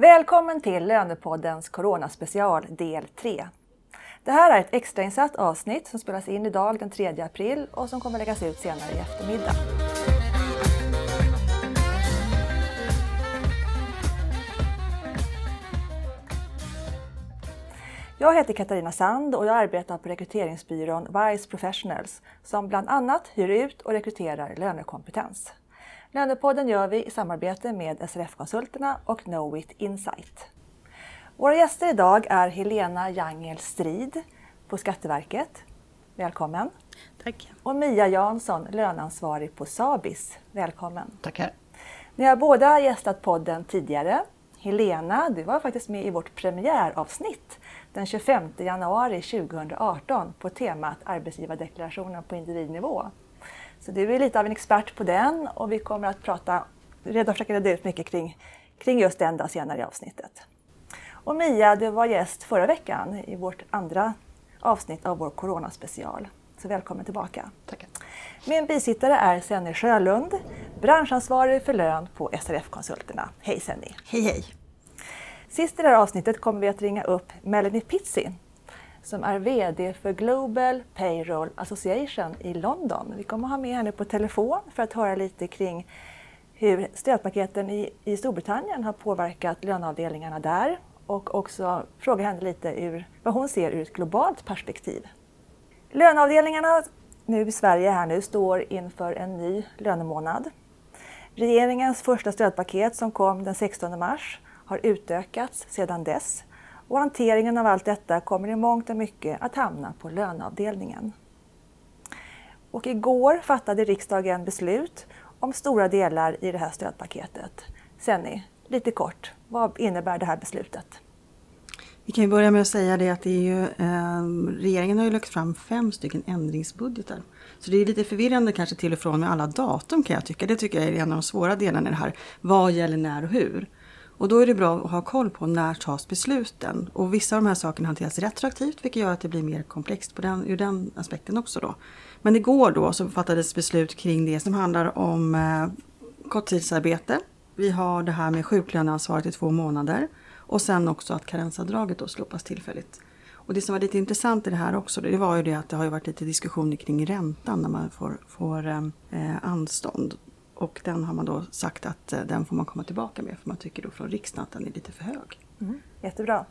Välkommen till Lönepoddens Coronaspecial del 3. Det här är ett extrainsatt avsnitt som spelas in idag den 3 april och som kommer läggas ut senare i eftermiddag. Jag heter Katarina Sand och jag arbetar på rekryteringsbyrån Wise Professionals som bland annat hyr ut och rekryterar lönekompetens. Lönepodden gör vi i samarbete med SRF-konsulterna och Knowit Insight. Våra gäster idag är Helena Jangel Strid på Skatteverket. Välkommen! Tack! Och Mia Jansson, löneansvarig på Sabis. Välkommen! Tackar! Ni har båda gästat podden tidigare. Helena, du var faktiskt med i vårt premiäravsnitt den 25 januari 2018 på temat arbetsgivardeklarationen på individnivå. Så du är lite av en expert på den och vi kommer att prata, redan försöka reda ut mycket kring, kring just den då senare i avsnittet. Och Mia, du var gäst förra veckan i vårt andra avsnitt av vår coronaspecial. Så välkommen tillbaka. Tackar. Min bisittare är Senny Sjölund, branschansvarig för lön på SRF-konsulterna. Hej Senny! Hej hej! Sist i det här avsnittet kommer vi att ringa upp Melanie Pizzi som är VD för Global Payroll Association i London. Vi kommer att ha med henne på telefon för att höra lite kring hur stödpaketen i, i Storbritannien har påverkat löneavdelningarna där och också fråga henne lite ur vad hon ser ur ett globalt perspektiv. Löneavdelningarna nu i Sverige här nu står inför en ny lönemånad. Regeringens första stödpaket som kom den 16 mars har utökats sedan dess och hanteringen av allt detta kommer i mångt och mycket att hamna på löneavdelningen. Och igår fattade riksdagen beslut om stora delar i det här stödpaketet. Senni, lite kort, vad innebär det här beslutet? Vi kan ju börja med att säga det att det är ju, eh, regeringen har ju lagt fram fem stycken ändringsbudgetar. Så det är lite förvirrande kanske till och från med alla datum kan jag tycka. Det tycker jag är en av de svåra delarna i det här. Vad gäller när och hur? Och då är det bra att ha koll på när tas besluten. Och vissa av de här sakerna hanteras retroaktivt vilket gör att det blir mer komplext på den, ur den aspekten också. Då. Men igår då så fattades beslut kring det som handlar om eh, korttidsarbete. Vi har det här med sjuklöneansvaret i två månader. Och sen också att karensavdraget då slopas tillfälligt. Och det som var lite intressant i det här också, det var ju det att det har varit lite diskussioner kring räntan när man får, får eh, eh anstånd. Och den har man då sagt att eh, den får man komma tillbaka med för man tycker då från riksdagen att den är lite för hög. Mm, jättebra.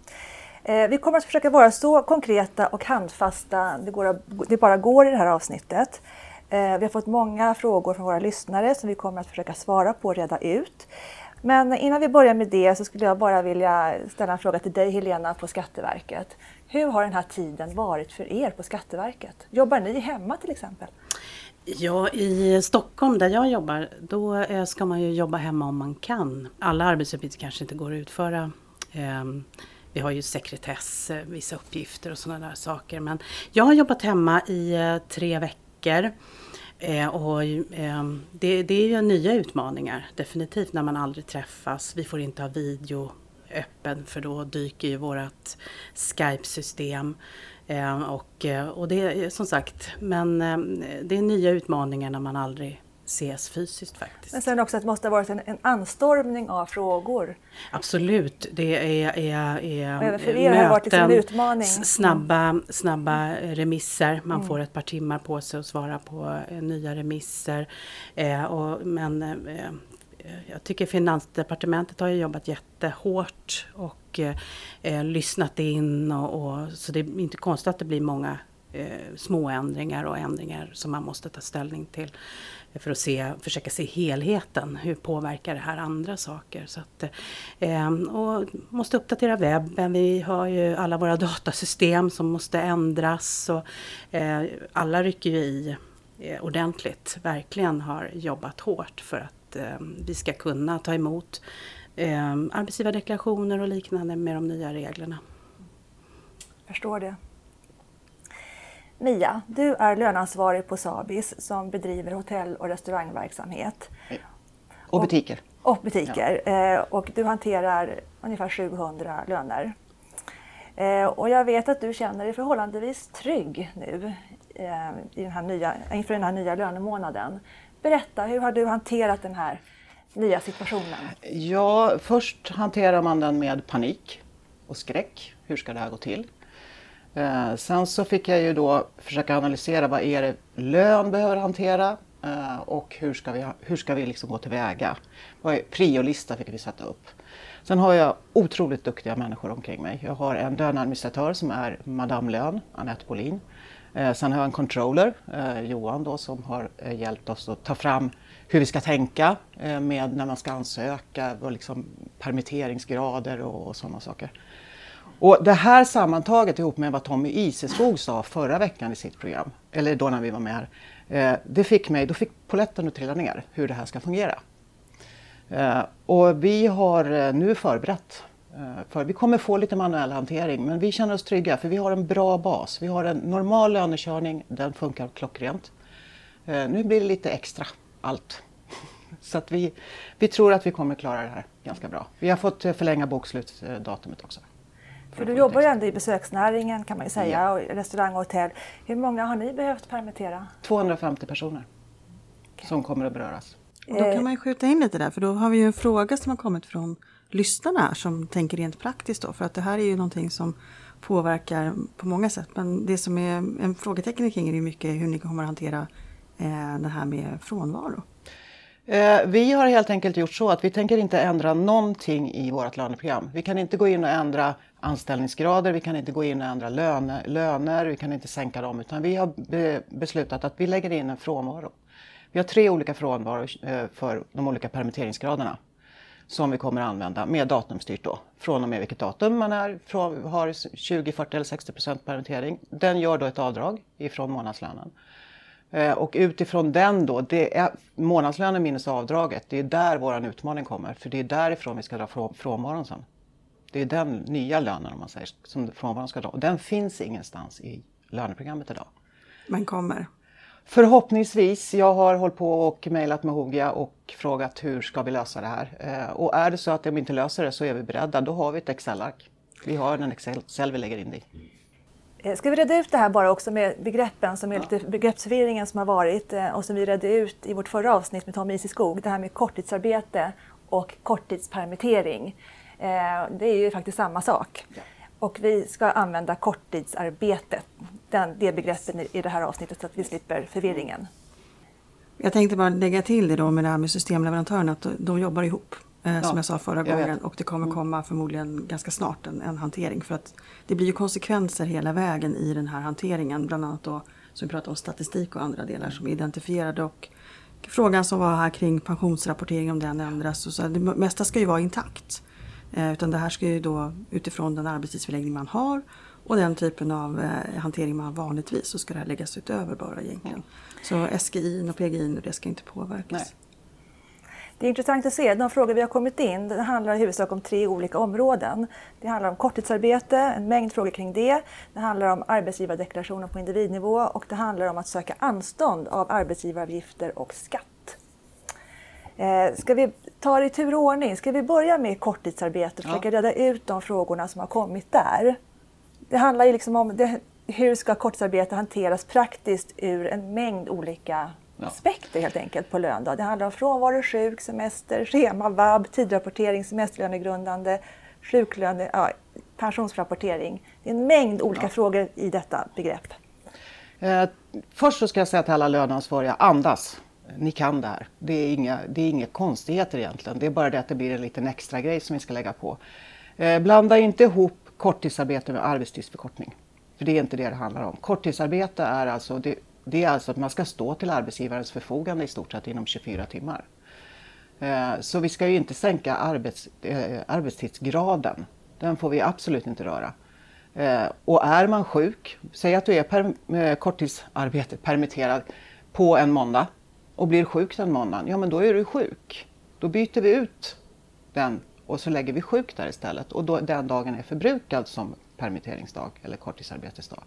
Eh, vi kommer att försöka vara så konkreta och handfasta det, går, det bara går i det här avsnittet. Eh, vi har fått många frågor från våra lyssnare som vi kommer att försöka svara på och reda ut. Men innan vi börjar med det så skulle jag bara vilja ställa en fråga till dig Helena på Skatteverket. Hur har den här tiden varit för er på Skatteverket? Jobbar ni hemma till exempel? Ja, i Stockholm där jag jobbar, då eh, ska man ju jobba hemma om man kan. Alla arbetsuppgifter kanske inte går att utföra. Ehm, vi har ju sekretess, eh, vissa uppgifter och sådana där saker. Men jag har jobbat hemma i eh, tre veckor. Och ehm, det, det är ju nya utmaningar, definitivt, när man aldrig träffas. Vi får inte ha video öppen för då dyker ju vårat Skype-system. Eh, och, eh, och det är som sagt, men eh, det är nya utmaningar när man aldrig ses fysiskt faktiskt. Men sen också att det måste ha varit en, en anstormning av frågor. Absolut, det är, är, är Även för er har varit liksom en utmaning. Snabba, snabba remisser, man mm. får ett par timmar på sig att svara på nya remisser. Eh, och, men eh, Eh, jag tycker Finansdepartementet har jobbat jättehårt och eh, eh, lyssnat in och, och, så det är inte konstigt att det blir många eh, små ändringar och ändringar som man måste ta ställning till för att se, försöka se helheten. Hur påverkar det här andra saker? Så att, eh, och måste uppdatera webben. Vi har ju alla våra datasystem som måste ändras. Och, eh, alla rycker ju i eh, ordentligt. Verkligen har jobbat hårt för att att eh, vi ska kunna ta emot eh, arbetsgivardeklarationer och liknande med de nya reglerna. Förstår det. Mia, du är löneansvarig på Sabis som bedriver hotell och restaurangverksamhet. Och butiker. Och, och butiker. Ja. Eh, och du hanterar ungefär 700 löner. Eh, och jag vet att du känner dig förhållandevis trygg nu i den här nya, inför den här nya lönemånaden. Berätta, hur har du hanterat den här nya situationen? Ja, först hanterar man den med panik och skräck. Hur ska det här gå till? Eh, sen så fick jag ju då försöka analysera vad är det lön behöver hantera eh, och hur ska vi, hur ska vi liksom gå tillväga? Vad är, priolista fick vi sätta upp. Sen har jag otroligt duktiga människor omkring mig. Jag har en löneadministratör som är Madame Lön, Anette Bolin. Eh, sen har jag en controller, eh, Johan då, som har eh, hjälpt oss att ta fram hur vi ska tänka eh, med när man ska ansöka, och liksom permitteringsgrader och, och sådana saker. Och det här sammantaget ihop med vad Tommy Iseskog sa förra veckan i sitt program, eller då när vi var med här, eh, det fick mig, då fick poletten att trilla ner hur det här ska fungera. Eh, och vi har nu förberett för vi kommer få lite manuell hantering men vi känner oss trygga för vi har en bra bas. Vi har en normal lönekörning, den funkar klockrent. Nu blir det lite extra allt. Så att vi, vi tror att vi kommer klara det här ganska bra. Vi har fått förlänga bokslutsdatumet också. För du jobbar ju ändå i besöksnäringen kan man ju säga, ja. och restaurang och hotell. Hur många har ni behövt permittera? 250 personer okay. som kommer att beröras. Och då kan man ju skjuta in lite där, för då har vi ju en fråga som har kommit från lyssnarna som tänker rent praktiskt då, för att det här är ju någonting som påverkar på många sätt. Men det som är en frågetecken kring är ju mycket hur ni kommer att hantera eh, det här med frånvaro. Eh, vi har helt enkelt gjort så att vi tänker inte ändra någonting i vårt löneprogram. Vi kan inte gå in och ändra anställningsgrader, vi kan inte gå in och ändra löner, löner vi kan inte sänka dem utan vi har be beslutat att vi lägger in en frånvaro. Vi har tre olika frånvaro eh, för de olika permitteringsgraderna som vi kommer att använda med datumstyrt då. Från och med vilket datum man är, från, har 20, 40 eller 60 procent permittering. Den gör då ett avdrag ifrån månadslönen. Eh, och utifrån den då, det är månadslönen minus avdraget, det är där vår utmaning kommer. För det är därifrån vi ska dra frånvaron sen. Det är den nya lönen om man säger, som frånvaron ska dra. Och den finns ingenstans i löneprogrammet idag. Men kommer? Förhoppningsvis. Jag har hållit på och mejlat med Hogia och frågat hur ska vi lösa det här. Eh, och är det så att de inte löser det så är vi beredda. Då har vi ett Excel-ark. Vi har en Excel vi lägger in det i. Eh, ska vi reda ut det här bara också med begreppen, som är lite begreppsförvirringen som har varit eh, och som vi redde ut i vårt förra avsnitt med Tommy Skog. Det här med korttidsarbete och korttidspermittering. Det är ju faktiskt samma sak. Och vi ska använda korttidsarbete, den, det begreppet i det här avsnittet så att vi slipper förvirringen. Jag tänkte bara lägga till det då med det här med systemleverantörerna, att de jobbar ihop. Eh, som jag sa förra jag gången. Vet. Och det kommer mm. komma förmodligen ganska snart en, en, hantering. För att det blir ju konsekvenser hela vägen i den här hanteringen. Bland annat då som vi pratade om statistik och andra delar som är identifierade. Och frågan som var här kring pensionsrapportering om den ändras. Och så, det mesta ska ju vara intakt. Eh, utan det här ska ju då utifrån den arbetstidsförläggning man har och den typen av eh, hantering man har vanligtvis så ska det här läggas utöver bara egentligen. Mm. Så SGI och PGI det ska inte påverkas. Nej. Det är intressant att se, de frågor vi har kommit in, det handlar i huvudsak om tre olika områden. Det handlar om korttidsarbete, en mängd frågor kring det. Det handlar om arbetsgivardeklarationer på individnivå och det handlar om att söka anstånd av arbetsgivaravgifter och skatt. Eh, ska vi ta det i tur och ordning? Ska vi börja med korttidsarbete och försöka ja. reda ut de frågorna som har kommit där? Det handlar ju liksom om det, hur ska korttidsarbete hanteras praktiskt ur en mängd olika ja. aspekter helt enkelt på lön. Då. Det handlar om frånvaro, sjuk, semester, schema, vab, tidrapportering, semesterlönegrundande, sjuklöne, ja, pensionsrapportering. Det är en mängd olika ja. frågor i detta begrepp. Eh, först så ska jag säga till alla löneansvariga, andas. Ni kan det här. Det är, inga, det är inga konstigheter egentligen. Det är bara det att det blir en liten extra grej som vi ska lägga på. Eh, blanda inte ihop korttidsarbete med arbetstidsförkortning. För det är inte det det handlar om. Korttidsarbete är alltså, det, det är alltså att man ska stå till arbetsgivarens förfogande i stort sett inom 24 timmar. Eh, så vi ska ju inte sänka arbets, eh, arbetstidsgraden. Den får vi absolut inte röra. Eh, och är man sjuk, säg att du är per, eh, korttidsarbete, permitterad på en måndag och blir sjuk den måndagen, ja men då är du sjuk. Då byter vi ut den och så lägger vi sjuk där istället och då, den dagen är förbrukad som permitteringsdag eller korttidsarbetesdag.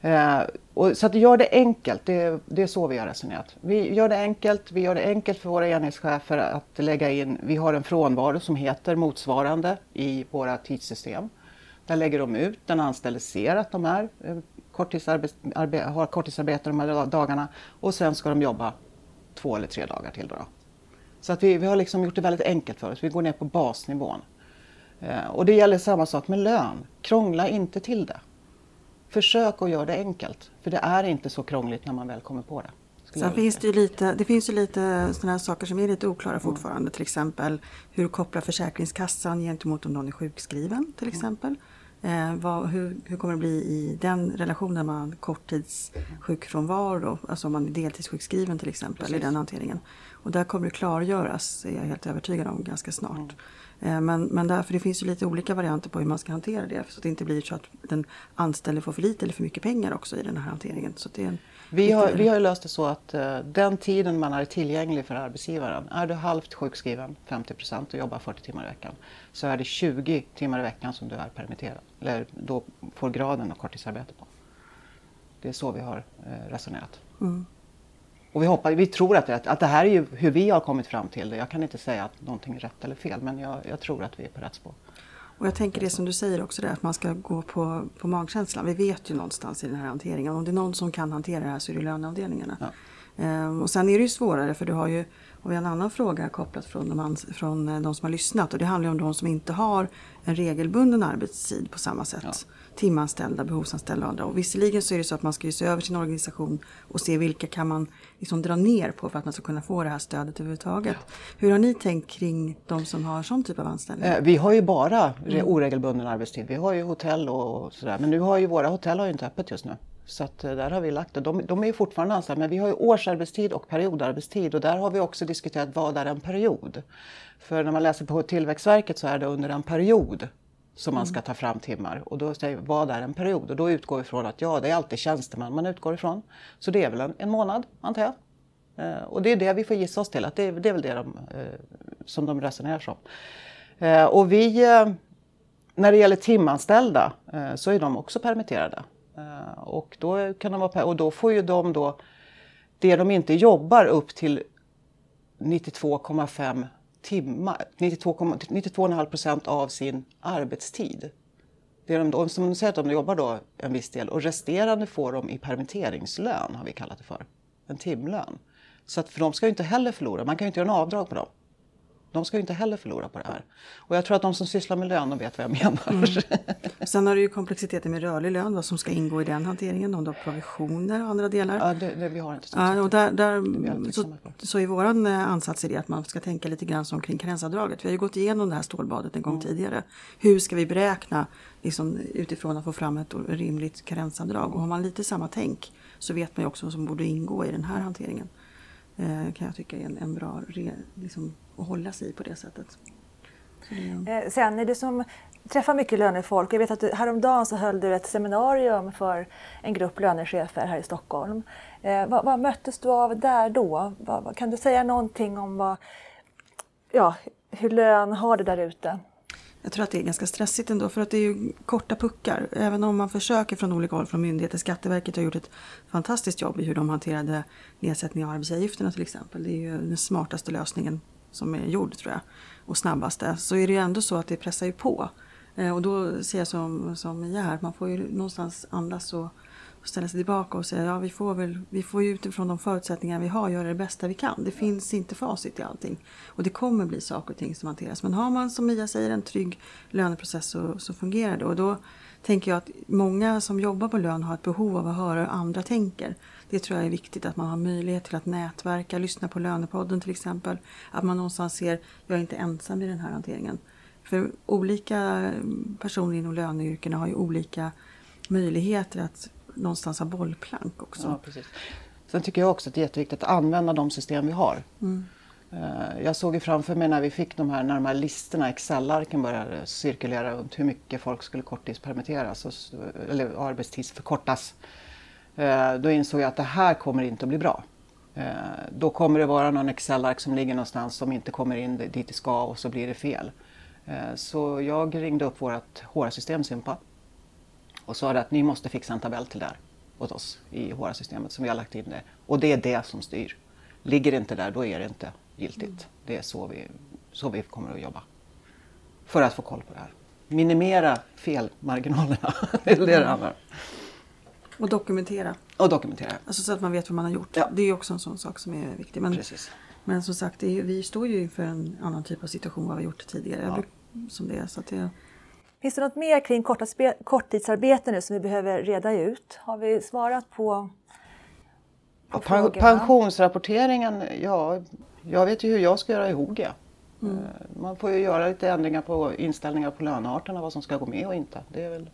Eh, och, så att gör det enkelt, det, det, är så vi har resonerat. Vi gör det enkelt, vi gör det enkelt för våra enhetschefer att lägga in, vi har en frånvaro som heter motsvarande i våra tidssystem. Där lägger de ut, den anställde ser att de är eh, korttidsarbe, har korttidsarbete de här dagarna och sen ska de jobba två eller tre dagar till. Då. Så att vi, vi har liksom gjort det väldigt enkelt för oss. Vi går ner på basnivån. Eh, och det gäller samma sak med lön. Krångla inte till det. Försök att göra det enkelt. För det är inte så krångligt när man väl kommer på det. Sen finns det ju lite, det finns ju lite sådana här saker som är lite oklara fortfarande. Till exempel hur kopplar Försäkringskassan gentemot om någon är sjukskriven till exempel. Eh, vad, hur, hur kommer det bli i den relationen man har korttidssjukfrånvaro, alltså om man är deltidssjukskriven till exempel i Precis. den hanteringen. Och där kommer det klargöras, är jag helt övertygad om, ganska snart. Eh, Men, men därför det finns ju lite olika varianter på hur man ska hantera det. Så att det inte blir så att den anställde får för lite eller för mycket pengar också i den här hanteringen. Så det är en Vi har, vi har löst det så att eh, den tiden man är tillgänglig för arbetsgivaren, är du halvt sjukskriven, 50% och jobbar 40 timmar i veckan, så är det 20 timmar i veckan som du är permitterad. Eller då får graden av korttidsarbete på. Det är så vi har eh, resonerat. Mm. Och vi, hoppas, vi tror att det, att det här är ju hur vi har kommit fram till det. Jag kan inte säga att någonting är rätt eller fel, men jag, jag tror att vi är på rätt spår. Och jag tänker det som du säger också, det, att man ska gå på, på magkänslan. Vi vet ju någonstans i den här hanteringen, om det är någon som kan hantera det här så är det löneavdelningarna. Ja. Ehm, och sen är det ju svårare för du har ju, och vi har en annan fråga kopplat från de, från eh, de som har lyssnat och det handlar om de som inte har en regelbunden arbetstid på samma sätt. Ja. Timanställda, behovsanställda och andra. Och visserligen så är det så att man ska ju se över sin organisation och se vilka kan man liksom dra ner på för att man ska kunna få det här stödet överhuvudtaget. Hur har ni tänkt kring de som har sån typ av anställning? Eh, Vi har ju bara re- oregelbunden arbetstid. Vi har ju hotell och sådär. Men nu har ju våra hotell har ju inte öppet just nu. Så att eh, där har vi lagt det. De, de är ju fortfarande anställda men vi har ju årsarbetstid och periodarbetstid och där har vi också diskuterat vad är en period? För när man läser på Tillväxtverket så är det under en period som man ska ta fram timmar. Och då säger vi, vad är en period? Och då utgår vi från att ja, det är alltid tjänsteman man utgår ifrån. Så det är väl en, en månad, antar jag. Eh, och det är det vi får gissa oss till, att det, det är väl det de, eh, som de resonerar som. Eh, och vi, när det gäller timanställda så är de också permitterade. Och, då kan de vara, och då får ju de då det de inte jobbar upp till 92,5 timmar, 92,5 92 procent av sin arbetstid. Det är de, då- som säger att de jobbar då en viss del och resterande får de i permitteringslön har vi kallat det för. En timlön. Så att för de ska ju inte heller förlora, man kan ju inte göra en avdrag på dem. De ska ju inte heller förlora på det här. Och jag tror att de som sysslar med lön, de vet vad jag menar. Sen har du ju komplexiteten med rörlig lön, vad som ska ingå i den hanteringen, om du har provisioner och andra delar. ja, det, det, vi har inte Ja, och där, där, så, så i våran eh, ansats är det att man ska tänka lite grann som kring karensavdraget. Vi har ju gått igenom det här stålbadet en gång Mm. tidigare. Hur ska vi beräkna liksom, utifrån att få fram ett rimligt karensavdrag? Och har man lite samma tänk så vet man ju också vad som borde ingå i den här hanteringen. Eh, kan jag tycka är en, en bra re, liksom, att hålla sig på det sättet. Så Eh, Sen är det som träffar mycket lönefolk. Jag vet att du, häromdagen så höll du ett seminarium för en grupp lönechefer här i Stockholm. Eh, vad, vad möttes du av där då? Vad, kan du säga någonting om vad, ja, hur lön har det där ute? Jag tror att det är ganska stressigt ändå för att det är ju korta puckar. Även om man försöker från olika håll från myndigheter. Skatteverket har gjort ett fantastiskt jobb i hur de hanterade nedsättning av arbetsgivaravgifterna till exempel. Det är ju den smartaste lösningen som är gjord tror jag. Och snabbaste. Så är det ju ändå så att det pressar ju på. Eh, och då ser jag som, som Mia här, man får ju någonstans andas och och ställa sig tillbaka och säga ja vi får väl, vi får ju utifrån de förutsättningar vi har göra det bästa vi kan. Det finns inte facit i allting. Och det kommer bli saker och ting som hanteras. Men har man som Mia säger en trygg löneprocess så, så fungerar det. Och då tänker jag att många som jobbar på lön har ett behov av att höra hur andra tänker. Det tror jag är viktigt att man har möjlighet till att nätverka, lyssna på Lönepodden till exempel. Att man någonstans ser, jag är inte ensam i den här hanteringen. För olika personer inom löneyrkena har ju olika möjligheter att någonstans ha bollplank också. Ja, precis. Sen tycker jag också att det är jätteviktigt att använda de system vi har. Mm. Eh, Jag såg ju framför mig när vi fick de här, när de här listorna, Excel-arken började cirkulera runt hur mycket folk skulle korttidspermitteras eller arbetstidsförkortas. Eh, då insåg jag att det här kommer inte att bli bra. Eh, då kommer det vara någon Excel-ark som ligger någonstans som inte kommer in dit det ska och så blir det fel. Eh, så jag ringde upp vårt HR-system Simpa och sa att ni måste fixa en tabell till där åt oss i HR-systemet som vi har lagt in det. Och det är det som styr. Ligger det inte där, då är det inte giltigt. Det är så vi, så vi kommer att jobba. För att få koll på det här. Minimera felmarginalerna. det är det det handlar om. Och dokumentera. Och dokumentera. Alltså så att man vet vad man har gjort. Ja. Det är ju också en sån sak som är viktig. Men Precis. Men som sagt, är, vi står ju inför en annan typ av situation än vad vi gjort tidigare. Ja. Som det, så att det, Finns det något mer kring korttidsarbete nu som vi behöver reda ut? Har vi svarat på, på Ja, frågorna? pen- pensionsrapporteringen, ja, jag vet ju hur jag ska göra i HOG. Mm. Eh, Man får ju göra lite ändringar på inställningar på lönearterna, vad som ska gå med och inte. Det är väl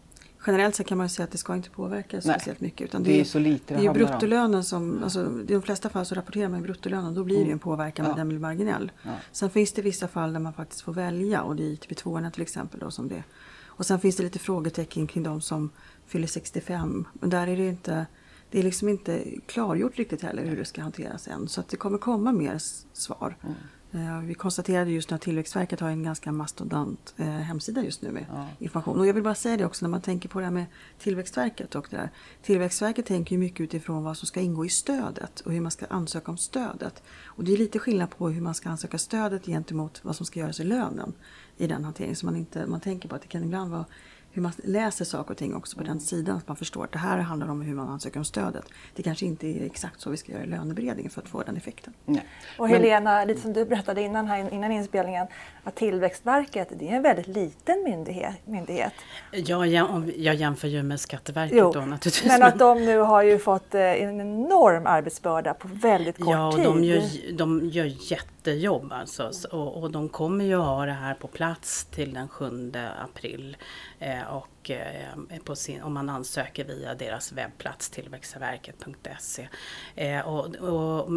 generellt sett kan man säga att det ska inte påverka Nej. speciellt mycket. Utan Det är så lite det det är bruttolönen som, alltså, i de flesta fall så rapporterar man bruttolönen. Då blir det ju en påverkan men Mm. Ja. den blir marginell. Ja. Sen finns det vissa fall där man faktiskt får välja och det är ITP2 till exempel. Då, som det. Och sen finns det lite frågetecken kring de som fyller 65. Men där är det inte det är liksom inte klargjort riktigt heller hur det ska hanteras än. Så att det kommer komma mer svar. Mm. Eh, Vi konstaterade just nu att Tillväxtverket har en ganska mastodont eh, hemsida just nu med Ja. information. Och jag vill bara säga det också när man tänker på det här med Tillväxtverket och det där. Tillväxtverket tänker ju mycket utifrån vad som ska ingå i stödet och hur man ska ansöka om stödet. Och det är lite skillnad på hur man ska ansöka stödet gentemot vad som ska göras i lönen i den hanteringen. Så man, inte, man tänker på att det kan ibland vara hur man läser saker och ting också på den sidan. Att man förstår att det här handlar om hur man ansöker om stödet. Det kanske inte är exakt så vi ska göra i löneberedningen för att få den effekten. Nej. Och Helena, lite som du berättade innan, här, innan inspelningen, att Tillväxtverket det är en väldigt liten myndighet. myndighet. Jag, jäm- om- jag jämför ju med Skatteverket Jo, då naturligtvis. men att de nu har ju fått eh, en enorm arbetsbörda på väldigt kort Ja, och tid. de gör, de gör jättejobb alltså. Så- Och, och de kommer ju ha det här på plats till den 7 april. Eh, och eh, på sin, om man ansöker via deras webbplats tillväxtverket.se. Eh, och, och,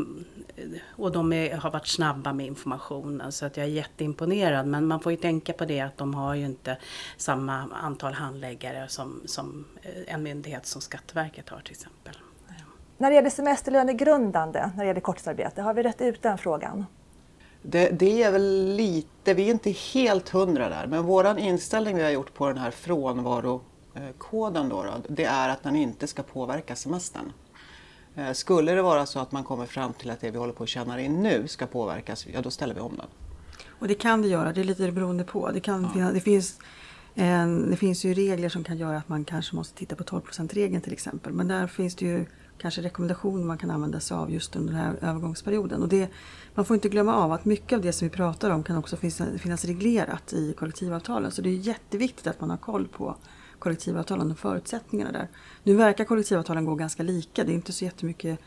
och de är, har varit snabba med informationen så att jag är jätteimponerad. Men man får ju tänka på det att de har ju inte samma antal handläggare som, som eh, en myndighet som Skatteverket har till exempel. När det gäller semesterlönegrundande, när det gäller korttidsarbete, har vi rätt ut den frågan? Det, det är väl lite, vi är inte helt hundra där, men våran inställning vi har gjort på den här frånvarokoden då, då, det är att den inte ska påverka semestern. Eh, Skulle det vara så att man kommer fram till att det vi håller på att tjäna in nu ska påverkas, ja då ställer vi om den. Och det kan det göra, det är lite beroende på. Det, kan, finna- det, finns, det finns ju regler som kan göra att man kanske måste titta på 12% regeln till exempel. Men där finns det ju kanske rekommendationer man kan använda sig av just under den här övergångsperioden. Och det, man får inte glömma av att mycket av det som vi pratar om kan också finnas, finnas reglerat i kollektivavtalen. Så det är jätteviktigt att man har koll på kollektivavtalen och förutsättningarna där. Nu verkar kollektivavtalen gå ganska lika, det är inte så jättemycket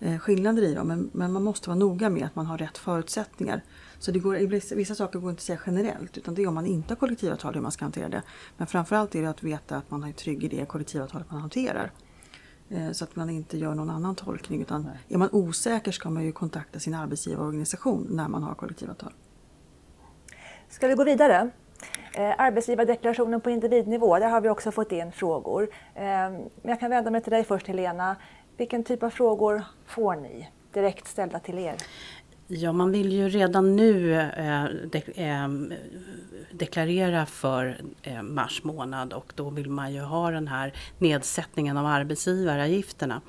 eh, skillnader i dem. Men, men man måste vara noga med att man har rätt förutsättningar. Så det går, vissa- saker går inte att säga generellt utan det är om man inte har kollektivavtal hur man ska hantera det. Men framförallt är det att veta att man är trygg i det kollektivavtalet man hanterar. Eh, Så att man inte gör någon annan tolkning utan är man osäker ska man ju kontakta sin arbetsgivarorganisation när man har kollektivavtal. Ska vi gå vidare? Eh, arbetsgivardeklarationen på individnivå, där har vi också fått in frågor. Eh, men jag kan vända mig till dig först Helena. Vilken typ av frågor får ni direkt ställda till er? Ja, man vill ju redan nu eh, dek eh, deklarera för eh, mars månad och då vill man ju ha den här nedsättningen av arbetsgivaravgifterna.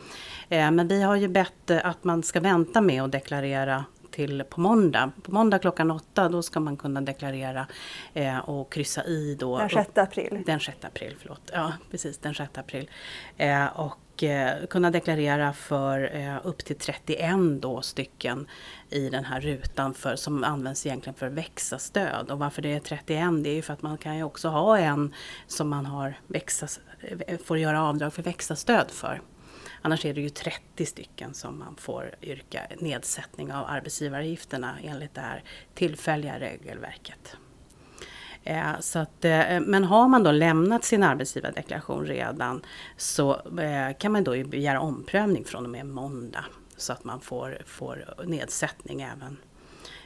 Eh, men vi har ju bett att man ska vänta med att deklarera till på måndag. På måndag klockan åtta då ska man kunna deklarera eh, och kryssa i då. Den 6 april. Den 6 april, förlåt. Ja, precis, den 6 april. Eh, och eh, kunna deklarera för eh, upp till 31 då stycken i den här rutan för, som används egentligen för växa-stöd. Och varför det är 31 det är ju för att man kan ju också ha en som man har växa, eh, får göra avdrag för växa-stöd för. Annars är det ju 30 stycken som man får yrka nedsättning av arbetsgivaravgifterna enligt det här tillfälliga regelverket. Eh, Så att, eh, men har man då lämnat sin arbetsgivardeklaration redan så eh, kan man då ju begära omprövning från och med måndag så att man får, får nedsättning även,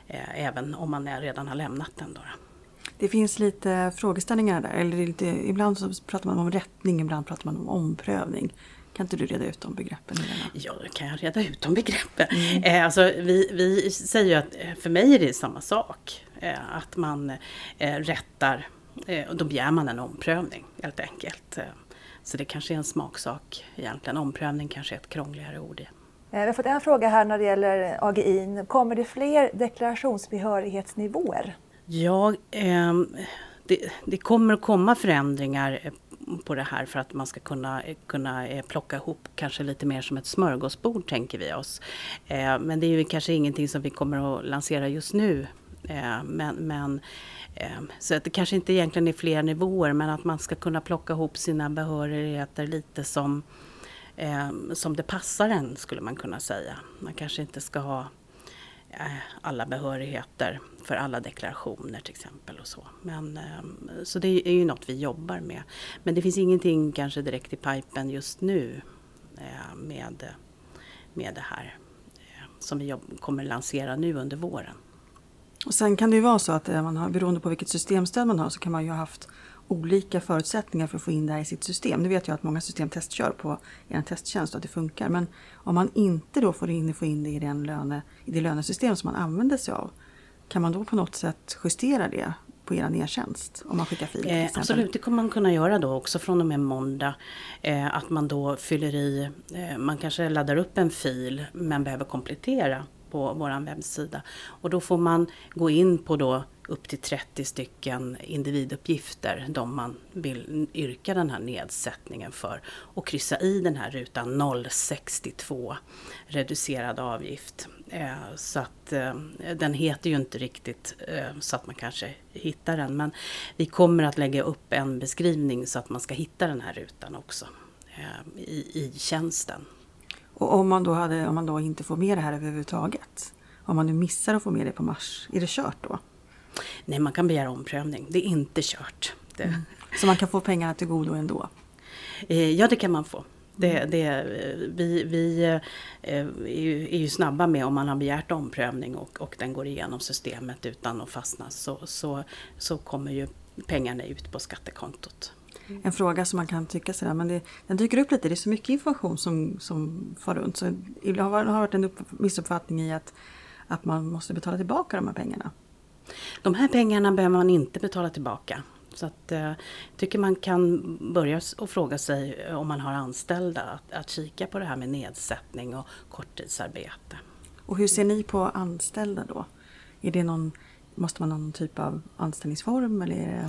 eh, även om man är- redan har lämnat den. Då. Det finns lite frågeställningar där. Eller lite, ibland så pratar man om rättning, ibland pratar man om omprövning. Kan inte du reda ut de begreppen Helena? Ja, då kan jag reda ut de begreppen. Eh, alltså, vi, vi säger ju att eh, för mig är det samma sak. Eh, att man eh, rättar, eh, och då begär man en omprövning helt enkelt. Eh, så det kanske är en smaksak egentligen. Omprövning kanske är ett krångligare ord. Eh, Vi har fått en fråga här när det gäller AGI. Kommer det fler deklarationsbehörighetsnivåer? Ja, ehm, det, det kommer att komma förändringar på det här för att man ska kunna, kunna eh, plocka ihop kanske lite mer som ett smörgåsbord tänker vi oss. Eh, men det är ju kanske ingenting som vi kommer att lansera just nu. Eh, men, men så att det kanske inte egentligen är fler nivåer men att man ska kunna plocka ihop sina behörigheter lite som, som det passar en skulle man kunna säga. Man kanske inte ska ha Eh, alla behörigheter för alla deklarationer till exempel. och Så Men, ehm, så det är ju något vi jobbar med. Men det finns ingenting kanske direkt i pipen just nu eh, med, med det här eh, som vi kommer lansera nu under våren. Och sen kan det ju vara så att man har, beroende på vilket systemstöd man har så kan man ju ha haft olika förutsättningar för att få in det här i sitt system. Nu vet jag att många system testkör på er testtjänst och att det funkar. Men om man inte då får in, får in det i, den löne, i det lönesystem som man använder sig av. Kan man då på något sätt justera det på er e-tjänst? Om man skickar fil? Eh, absolut, det kommer man kunna göra då också från och med måndag. Eh, att man då fyller i, eh, man kanske laddar upp en fil men behöver komplettera på vår webbsida. Och då får man gå in på då upp till 30 stycken individuppgifter, de man vill yrka den här nedsättningen för och kryssa i den här rutan 062 reducerad avgift. Eh, så att eh, den heter ju inte riktigt eh, så att man kanske hittar den men vi kommer att lägga upp en beskrivning så att man ska hitta den här rutan också i, i tjänsten. Och om man, då hade, om man då inte får med det här överhuvudtaget? Om man nu missar att få med det på mars, är det kört då? Nej, man kan begära omprövning. Det är inte kört. Mm. Så man kan få pengarna till godo ändå? Eh, ja, det kan man få. Det, mm. det, vi vi eh, är, ju, är ju snabba med om man har begärt omprövning och, och den går igenom systemet utan att fastna så, så, så kommer ju pengarna ut på skattekontot. En fråga som man kan tycka sådär, men det, den dyker upp lite. Det är så mycket information som, som far runt. Så det har varit en upp, missuppfattning i att, att man måste betala tillbaka de här pengarna. De här pengarna behöver man inte betala tillbaka. Så att, eh, tycker man kan börja och fråga sig eh, om man har anställda att, att kika på det här med nedsättning och korttidsarbete. Och hur ser ni på anställda då? Är det någon, måste man ha någon typ av anställningsform eller det...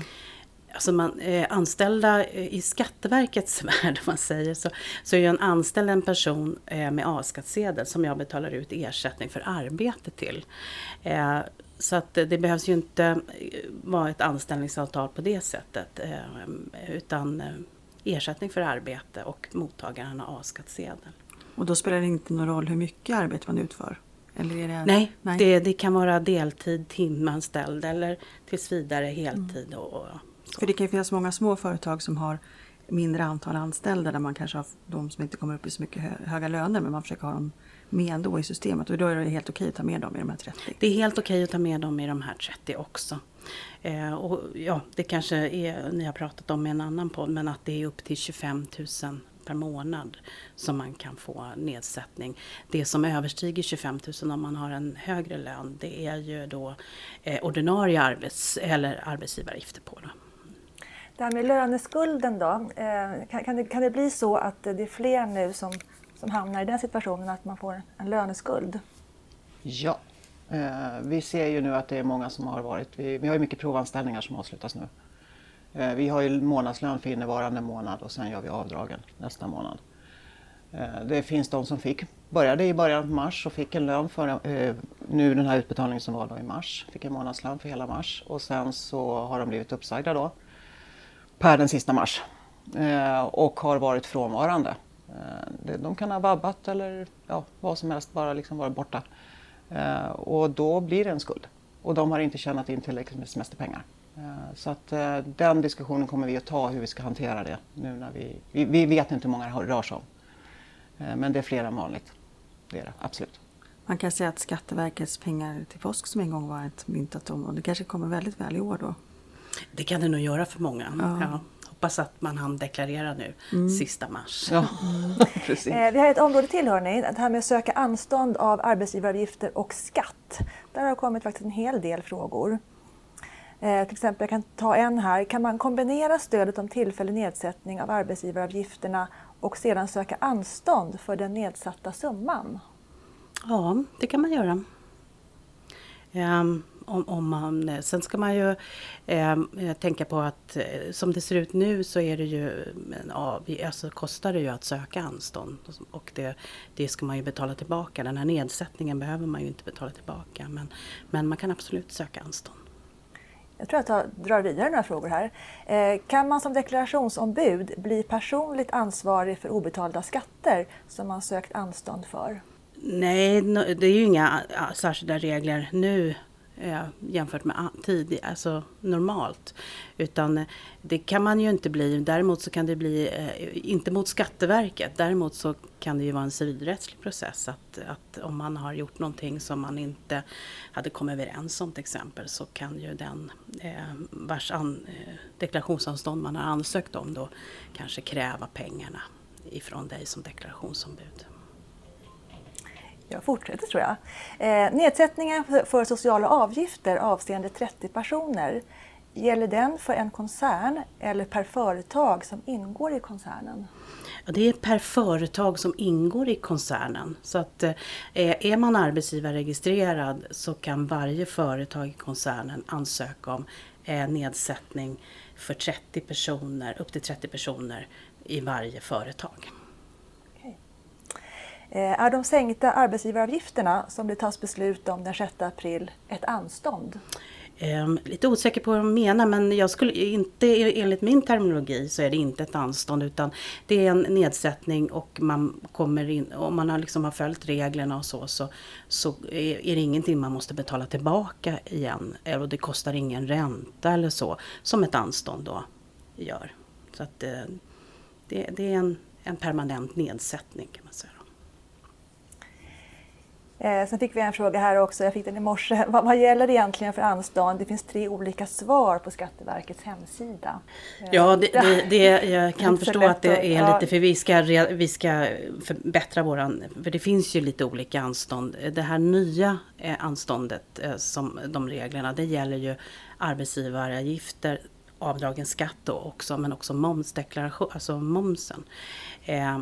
Alltså man, eh, anställda eh, i Skatteverkets värld, om man säger så, så är ju en anställd en person eh, med A-skattsedel som jag betalar ut ersättning för arbete till. Eh, så att det behövs ju inte eh, vara ett anställningsavtal på det sättet. Eh, utan eh, ersättning för arbete och mottagaren har A-skattsedel. Och då spelar det inte någon roll hur mycket arbete man utför? Eller är det... Nej, Nej. Det, det, kan vara deltid, timanställd eller tills vidare heltid. Och, och För det kan ju finnas många små företag som har mindre antal anställda där man kanske har de som inte kommer upp i så mycket höga löner men man försöker ha dem med då i systemet och då är det helt okej att ta med dem i de här 30? Det är helt okej att ta med dem i de här 30 också. Eh, och ja, det kanske är, ni har pratat om i en annan podd, men att det är upp till 25 000 per månad som man kan få nedsättning. Det som överstiger 25 000 om man har en högre lön det är ju då eh, ordinarie arbets eller arbetsgivaravgifter på. Då. Det här med löneskulden då, eh, kan, kan, det, kan det bli så att det är fler nu som som hamnar i den situationen att man får en löneskuld? Ja, eh, vi ser ju nu att det är många som har varit, vi, vi har ju mycket provanställningar som avslutas nu. Eh, vi har ju månadslön för innevarande månad och sen gör vi avdragen nästa månad. Eh, det finns de som fick, började i början av mars och fick en lön för nu den här utbetalningen som var då i mars. Fick en månadslön för hela mars och sen så har de blivit uppsagda då per den sista mars och har varit frånvarande de kan ha vabbat eller ja, vad som helst, bara liksom varit borta. Eh, och då blir det en skuld. Och de har inte tjänat in tillräckligt med semesterpengar. Eh, så att den diskussionen kommer vi att ta hur vi ska hantera det nu när vi, vi, vi vet inte hur många det rör sig om. Men det är fler än vanligt. Det är det, absolut. Man kan säga att Skatteverkets pengar till påsk som en gång var ett myntat om och det kanske kommer väldigt väl i år då? Det kan det nog göra för många. Ja. Ja hoppas att man hann deklarera nu mm. sista mars. Ja. Mm. vi har ett område till hörni, det här med att söka anstånd av arbetsgivaravgifter och skatt. Där har kommit faktiskt en hel del frågor. Eh, till exempel, jag kan ta en här. Kan man kombinera stödet om tillfällig nedsättning av arbetsgivaravgifterna och sedan söka anstånd för den nedsatta summan? Ja, det kan man göra. Um, om, om man, eh, sen ska man ju eh, tänka på att eh, som det ser ut nu så är det ju, ja, alltså kostar det ju att söka anstånd och det, det ska man ju betala tillbaka. Den här nedsättningen behöver man ju inte betala tillbaka men, men man kan absolut söka anstånd. Jag tror att jag drar vidare några frågor här. Eh, kan man som deklarationsombud bli personligt ansvarig för obetalda skatter som man sökt anstånd för? Nej, det är ju inga särskilda regler nu eh, jämfört med tidigare, alltså normalt. Utan eh, det kan man ju inte bli. Däremot så kan det bli, eh, inte mot Skatteverket, däremot så kan det ju vara en civilrättslig process. Att, att om man har gjort någonting som man inte hade kommit överens om till exempel så kan ju den eh, vars an, eh, deklarationsanstånd man har ansökt om då kanske kräva pengarna ifrån dig som deklarationsombud. Jag fortsätter tror jag. Eh, nedsättningen för sociala avgifter avseende 30 personer, gäller den för en koncern eller per företag som ingår i koncernen? Ja, det är per företag som ingår i koncernen. Så att eh, är man arbetsgivarregistrerad så kan varje företag i koncernen ansöka om eh, nedsättning för 30 personer, upp till 30 personer i varje företag. Eh, är de sänkta arbetsgivaravgifterna som det tas beslut om den 6 april ett anstånd? Um, lite osäker på vad de menar men jag skulle inte, e, enligt min terminologi så är det inte ett anstånd utan det är en nedsättning och man kommer in, om man har, liksom har följt reglerna och så, så, så är, det ingenting man måste betala tillbaka igen. Och det kostar ingen ränta eller så som ett anstånd då gör. Så att eh, det, det, är en, en permanent nedsättning kan man säga. Eh, sen fick vi en fråga här också, jag fick den i morse. Vad, vad gäller egentligen för anstånd? Det finns tre olika svar på Skatteverkets hemsida. Eh, ja, det, det, det jag kan förstå att det är lite, för vi ska, vi ska förbättra våran, för det finns ju lite olika anstånd. Det här nya eh, anståndet, eh, som de reglerna, det gäller ju arbetsgivaravgifter, avdragen skatt då också, men också momsdeklaration, alltså momsen. Eh,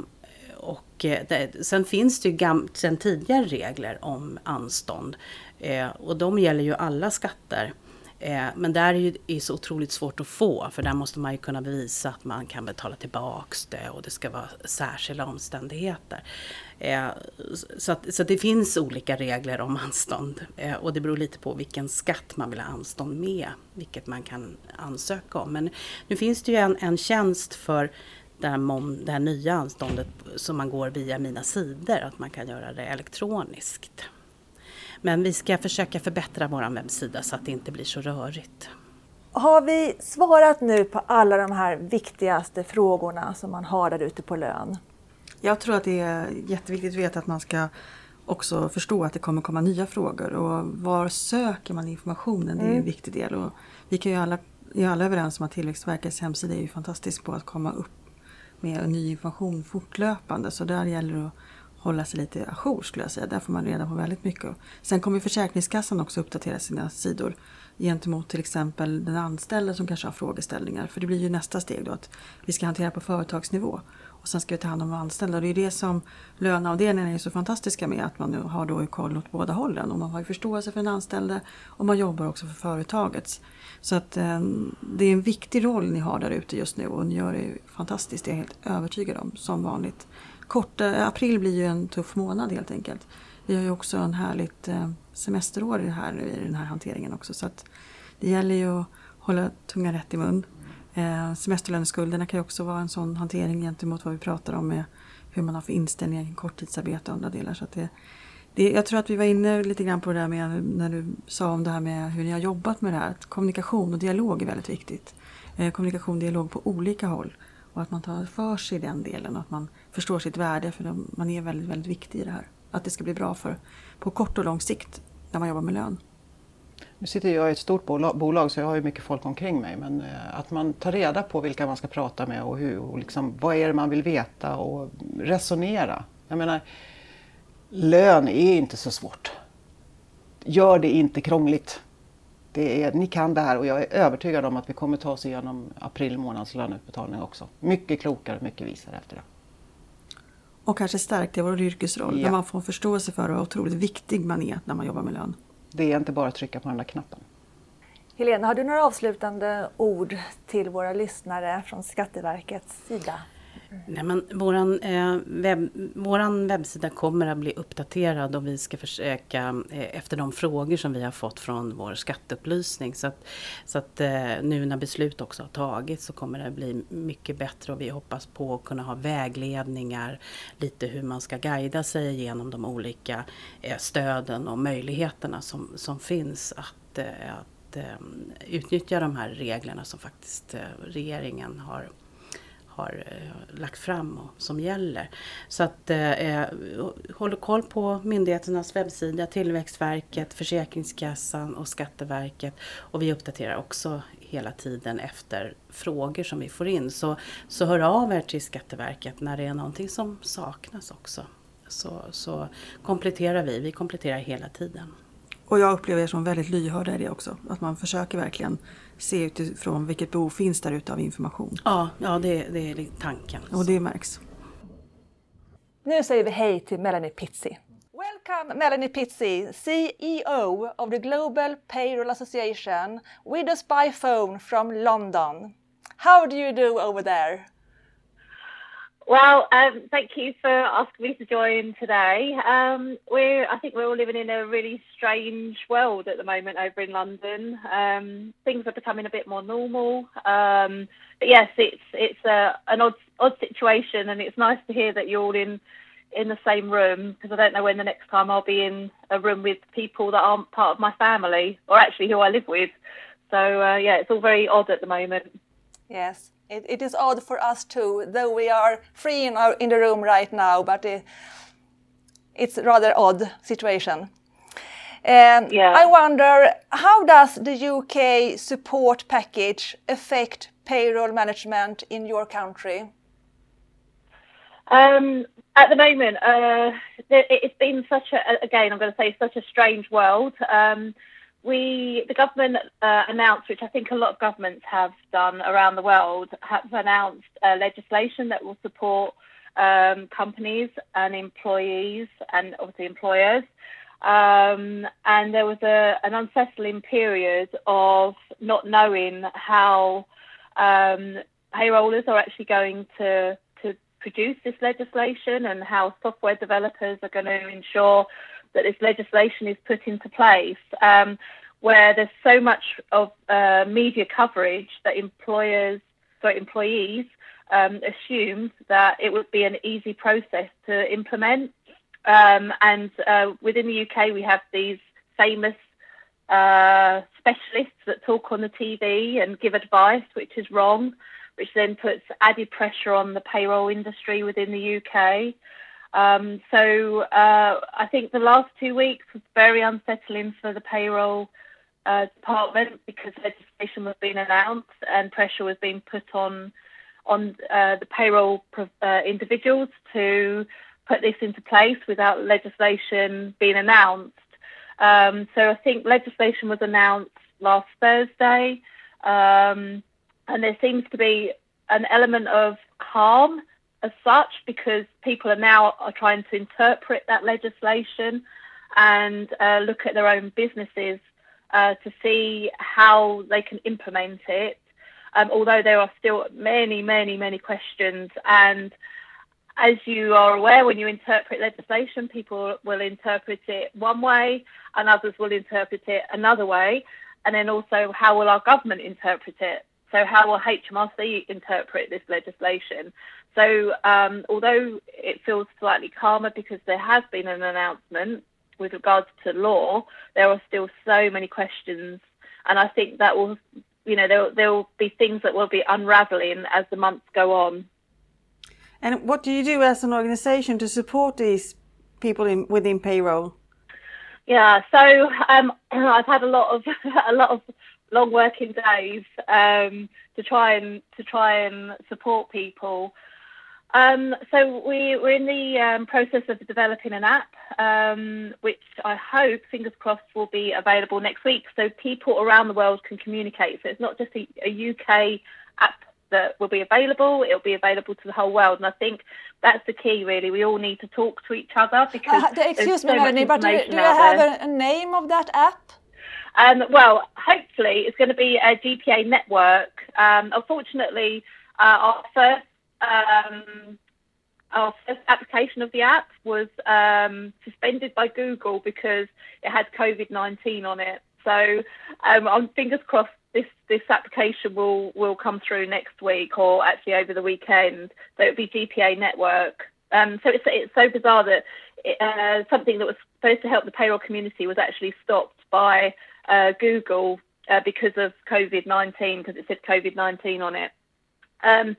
och eh, det, sen finns det ju gam, sen tidigare regler om anstånd. Eh, och de gäller ju alla skatter. Eh, men där är det så otroligt svårt att få för där måste man ju kunna bevisa att man kan betala tillbaks det och det ska vara särskilda omständigheter. Eh, så, att, så det finns olika regler om anstånd eh, och det beror lite på vilken skatt man vill ha anstånd med, vilket man kan ansöka om. Men nu finns det ju en, en tjänst för det här, mom, det här nya anståndet som man går via mina sidor, att man kan göra det elektroniskt. Men vi ska försöka förbättra vår webbsida så att det inte blir så rörigt. Har vi svarat nu på alla de här viktigaste frågorna som man har där ute på lön? Jag tror att det är jätteviktigt att veta att man ska också förstå att det kommer komma nya frågor och var söker man informationen? Det är en mm. viktig del. Och vi kan ju alla, är alla överens om att Tillväxtverkets hemsida är ju fantastisk på att komma upp med ny information fortlöpande. Så där gäller det att hålla sig lite ajour skulle jag säga. Där får man reda på väldigt mycket. Sen kommer Försäkringskassan också uppdatera sina sidor gentemot till exempel den anställde som kanske har frågeställningar. För det blir ju nästa steg då att vi ska hantera på företagsnivå. Och sen ska vi ta hand om anställda. Och det är det som löneavdelningen är så fantastiska med. Att man nu har då koll åt båda hållen. Och man har ju förståelse för den anställde och man jobbar också för företagets. Så att eh, det är en viktig roll ni har där ute just nu och ni gör det fantastiskt. Det är jag helt övertygad om, som vanligt. Kort, eh, april blir ju en tuff månad helt enkelt. Vi har ju också en härligt eh, semesterår i, här, i den här hanteringen också. Så att det gäller ju att hålla tungan rätt i mun. Eh, semesterlöneskulderna kan ju också vara en sån hantering gentemot vad vi pratar om med hur man har för inställning kring korttidsarbete och andra delar. Så det, det, jag tror att vi var inne lite grann på det där med när du sa om det här med hur ni har jobbat med det här. Att kommunikation och dialog är väldigt viktigt. Eh, kommunikation och dialog på olika håll. Och att man tar för sig den delen och att man förstår sitt värde för man är väldigt, väldigt viktig i det här. Att det ska bli bra för på kort och lång sikt när man jobbar med lön. Nu sitter jag i ett stort bolag så jag har ju mycket folk omkring mig men eh, att man tar reda på vilka man ska prata med och, hur, och liksom, vad är det man vill veta och resonera. Jag menar, lön är inte så svårt. Gör det inte krångligt. Det är, ni kan det här och jag är övertygad om att vi kommer ta oss igenom april månads löneutbetalning också. Mycket klokare, mycket visare efter det. Och kanske stärkte vår yrkesroll, ja. där man får förståelse för hur otroligt viktig man är när man jobbar med lön. Det är inte bara att trycka på den där knappen. Helena, har du några avslutande ord till våra lyssnare från Skatteverkets sida? Nej, men våran, eh, webb, våran webbsida kommer att bli uppdaterad och vi ska försöka eh, efter de frågor som vi har fått från vår skatteupplysning. Så att, så att eh, nu när beslut också har tagits så kommer det bli mycket bättre och vi hoppas på att kunna ha vägledningar, lite hur man ska guida sig genom de olika eh, stöden och möjligheterna som, som finns att, eh, att eh, utnyttja de här reglerna som faktiskt eh, regeringen har har eh, lagt fram och som gäller. Så att eh, eh håll koll på myndigheternas webbsida, Tillväxtverket, Försäkringskassan och Skatteverket. Och vi uppdaterar också hela tiden efter frågor som vi får in. Så, så hör av er till Skatteverket när det är någonting som saknas också. Så, så kompletterar vi, vi kompletterar hela tiden. Och jag upplever er som väldigt lyhörda i det också. Att man försöker verkligen se utifrån vilket behov finns där ute av information. Ja, ja det, det är tanken. Och det märks. Nu säger vi hej till Melanie Pizzi. Welcome Melanie Pizzi, CEO of the Global Payroll Association, with us by phone from London. How do you do over there? Well, um, thank you for asking me to join today. Um, we're, I think we're all living in a really strange world at the moment over in London. Um, things are becoming a bit more normal. Um, but yes, it's it's a, an odd odd situation, and it's nice to hear that you're all in in the same room because I don't know when the next time I'll be in a room with people that aren't part of my family or actually who I live with. So uh, yeah, it's all very odd at the moment. Yes. It, it is odd for us too, though we are free in, our, in the room right now, but it, it's rather odd situation. Um, yeah. I wonder, how does the UK support package affect payroll management in your country? Um, at the moment, uh, it's been such a, again, I'm going to say, such a strange world. Um, we the government uh, announced, which I think a lot of governments have done around the world, have announced uh, legislation that will support um, companies and employees and obviously employers. Um, and there was a, an unsettling period of not knowing how um, payrollers are actually going to to produce this legislation and how software developers are going to ensure that this legislation is put into place, um, where there's so much of uh, media coverage that employers, sorry, employees um, assumed that it would be an easy process to implement. Um, and uh, within the UK, we have these famous uh, specialists that talk on the TV and give advice, which is wrong, which then puts added pressure on the payroll industry within the UK. Um, so uh, I think the last two weeks was very unsettling for the payroll uh, department because legislation was being announced and pressure was being put on on uh, the payroll uh, individuals to put this into place without legislation being announced. Um, so I think legislation was announced last Thursday, um, and there seems to be an element of calm as such because people are now are trying to interpret that legislation and uh, look at their own businesses uh, to see how they can implement it. Um, although there are still many, many, many questions. And as you are aware, when you interpret legislation, people will interpret it one way and others will interpret it another way. And then also, how will our government interpret it? So, how will HMRC interpret this legislation? So, um, although it feels slightly calmer because there has been an announcement with regards to law, there are still so many questions, and I think that will, you know, there there will be things that will be unraveling as the months go on. And what do you do as an organisation to support these people in, within payroll? Yeah, so um, I've had a lot of a lot of long working days um, to try and to try and support people. Um, so we, we're in the um, process of developing an app, um, which I hope, fingers crossed, will be available next week, so people around the world can communicate. So it's not just a, a UK app that will be available. It'll be available to the whole world, and I think that's the key. Really, we all need to talk to each other because Uh, excuse me, so much Melanie, but do, do you have a, a name of that app? Um, well, hopefully it's going to be a GPA network. Um, unfortunately, uh, our first um, our first application of the app was um, suspended by Google because it had COVID nineteen on it. So um, I'm fingers crossed this this application will will come through next week or actually over the weekend. So it'll be GPA network. Um, so it's it's so bizarre that it, uh, something that was supposed to help the payroll community was actually stopped by uh, Google uh, because of COVID 19, because it said COVID 19 on it. Um,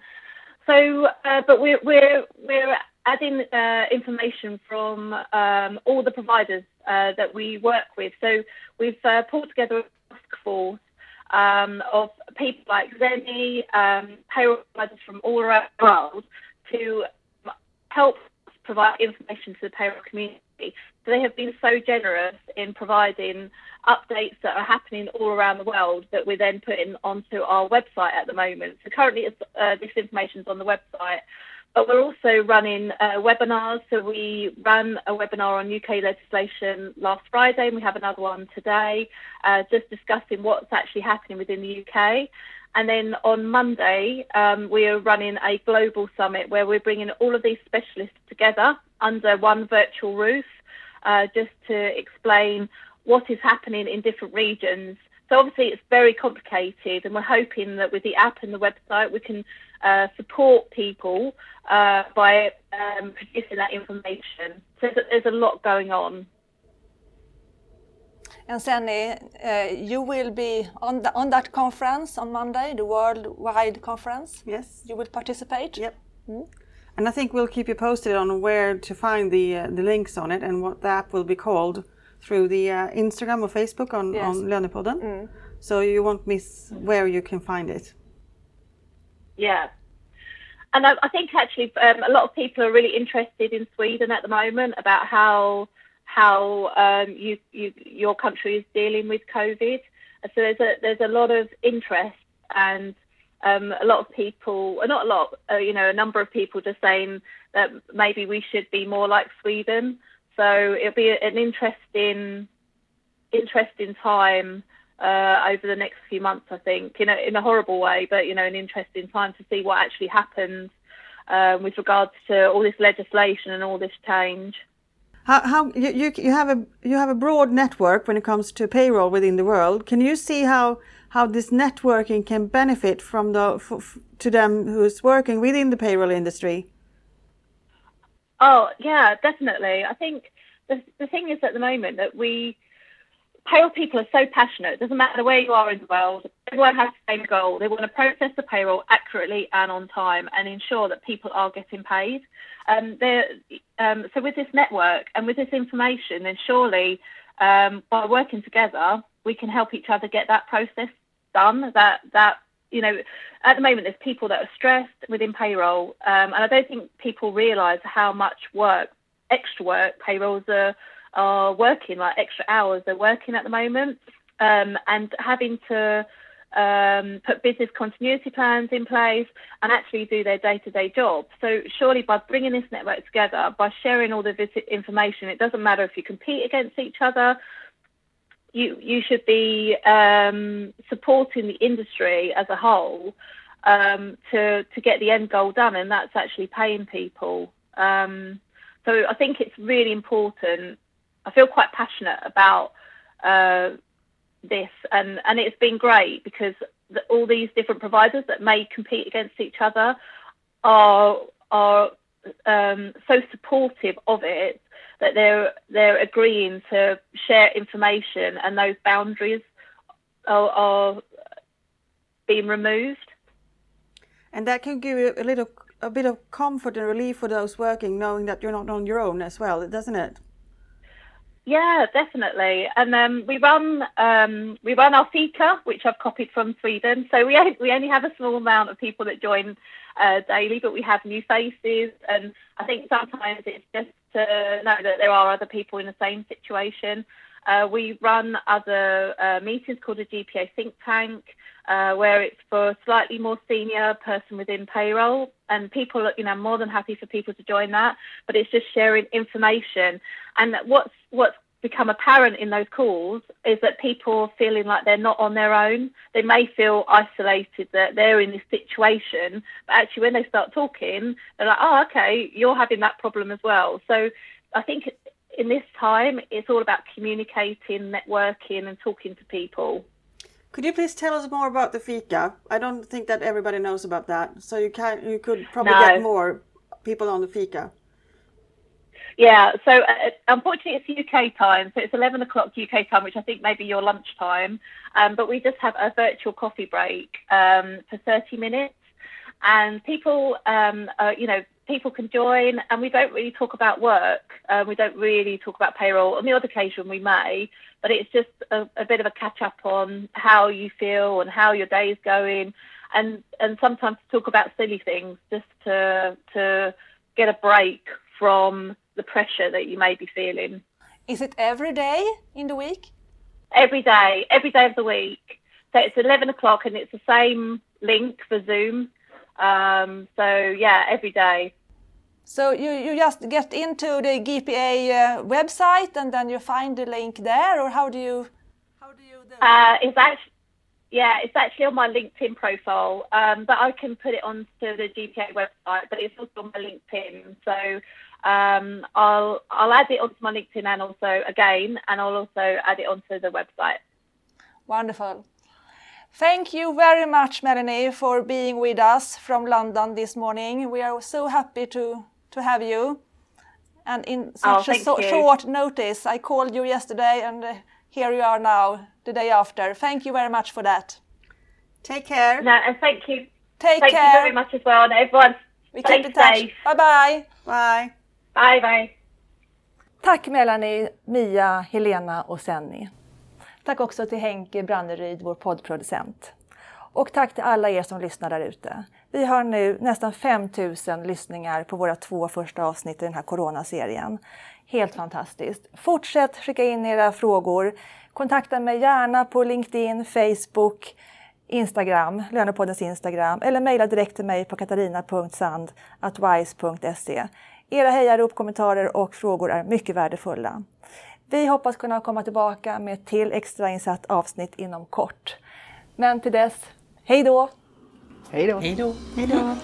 so, uh, but we're, we're, we're adding uh, information from um, all the providers uh, that we work with. So we've uh, pulled together a task force um, of people like Zenny, um, payroll providers from all around the world to help provide information to the payroll community. They have been so generous in providing updates that are happening all around the world that we're then putting onto our website at the moment. So currently, uh, this information is on the website, but we're also running uh, webinars. So we ran a webinar on UK legislation last Friday, and we have another one today, uh, just discussing what's actually happening within the UK. And then on Monday, um, we are running a global summit where we're bringing all of these specialists together under one virtual roof, uh, just to explain what is happening in different regions. So obviously it's very complicated, and we're hoping that with the app and the website we can uh, support people uh, by um, producing that information. So there's a, lot going on. And Senny, uh, you will be on, the, on that conference on Monday, the worldwide conference. Yes. You will participate. Yep. And I think we'll keep you posted on where to find the uh, the links on it and what the app will be called through the uh, Instagram or Facebook on, Yes. on Lönepodden. So you won't miss where you can find it. Yeah. And I, I think actually um, a lot of people are really interested in Sweden at the moment about how how um, you, you your country is dealing with COVID. So there's a there's a lot of interest and um, a lot of people, not a lot, uh, you know, a number of people just saying that maybe we should be more like Sweden. So it'll be an interesting interesting time uh, over the next few months, I think, in a, in a horrible way, but you know, an interesting time to see what actually happens um, with regards to all this legislation and all this change. How, how you you have a you have a broad network when it comes to payroll within the world. Can you see how how this networking can benefit from the f- to them who's working within the payroll industry? Oh yeah, definitely. I think the the thing is at the moment that we payroll people are so passionate. It doesn't matter where you are in the world. Everyone has the same goal. They want to process the payroll accurately and on time and ensure that people are getting paid. Um, um, so with this network and with this information, then surely um, by working together, we can help each other get that process done. That that you know, at the moment there's people that are stressed within payroll, um, and I don't think people realise how much work, extra work, payrolls are are working, like extra hours they're working at the moment, um, and having to um, put business continuity plans in place and actually do their day-to-day job. So surely by bringing this network together, by sharing all the information, it doesn't matter if you compete against each other. You you should be um, supporting the industry as a whole um, to to get the end goal done, and that's actually paying people. Um, so I think it's really important. I feel quite passionate about uh, this, and and it's been great because the, all these different providers that may compete against each other are are um, so supportive of it that they're they're agreeing to share information, and those boundaries are, are being removed. And that can give you a little a bit of comfort and relief for those working, knowing that you're not on your own as well, doesn't it? Yeah, definitely. And um, we run um, we run our Fika, which I've copied from Sweden. So we we only have a small amount of people that join uh, daily, but we have new faces, and I think sometimes it's just to know that there are other people in the same situation. Uh, we run other uh, meetings called a GPA think tank, uh, where it's for a slightly more senior person within payroll, and people, you know, more than happy for people to join that. But it's just sharing information, and what's what's become apparent in those calls is that people are feeling like they're not on their own. They may feel isolated that they're in this situation, but actually when they start talking, they're like, oh, okay, you're having that problem as well. So I think in this time, it's all about communicating, networking, and talking to people. Could you please tell us more about the fika? I don't think that everybody knows about that. So you can you could probably No. get more people on the fika. Yeah, so uh, unfortunately it's UK time, so it's 11 o'clock UK time, which I think may be your lunchtime. Um, but we just have a virtual coffee break um, for 30 minutes, and people, um, uh, you know, people can join, and we don't really talk about work. Uh, we don't really talk about payroll. On the odd occasion we may, but it's just a, a bit of a catch up on how you feel and how your day is going, and and sometimes talk about silly things just to to get a break from the pressure that you may be feeling Is it every day in the week? every day, every day of the week. So it's 11 o'clock and it's the same link for Zoom. Um, so yeah, every day. So you, you just get into the GPA uh, website and then you find the link there, or how do you how do you do? Uh, it's actually, yeah, it's actually on my LinkedIn profile, um, but I can put it onto the GPA website, but it's also on my LinkedIn. So um, I'll I'll add it onto my LinkedIn and also again, and I'll also add it onto the website. Wonderful. Thank you very much, Melanie, for being with us from London this morning. We are so happy to, to have you. And in Oh, such a thank so- you. short notice, I called you yesterday and uh, here you are now, the day after. Thank you very much for that. Take care. No, and thank you, Take thank care. you very much as well, and everyone. We stay keep in touch. safe. Bye bye. Bye. Bye bye. Tack Melanie, Mia, Helena och Senni. Tack också till Henke Branneryd, vår poddproducent. Och tack till alla er som lyssnar där ute. Vi har nu nästan 5000 lyssningar på våra två första avsnitt i den här coronaserien. Helt fantastiskt. Fortsätt skicka in era frågor. Kontakta mig gärna på LinkedIn, Facebook, Instagram, Lönepoddens Instagram eller mejla direkt till mig på katarina.sand.wise.se. Era hejarop, kommentarer och frågor är mycket värdefulla. Vi hoppas kunna komma tillbaka med ett till extrainsatt avsnitt inom kort. Men till dess! Hej då! Hej då! Hej då.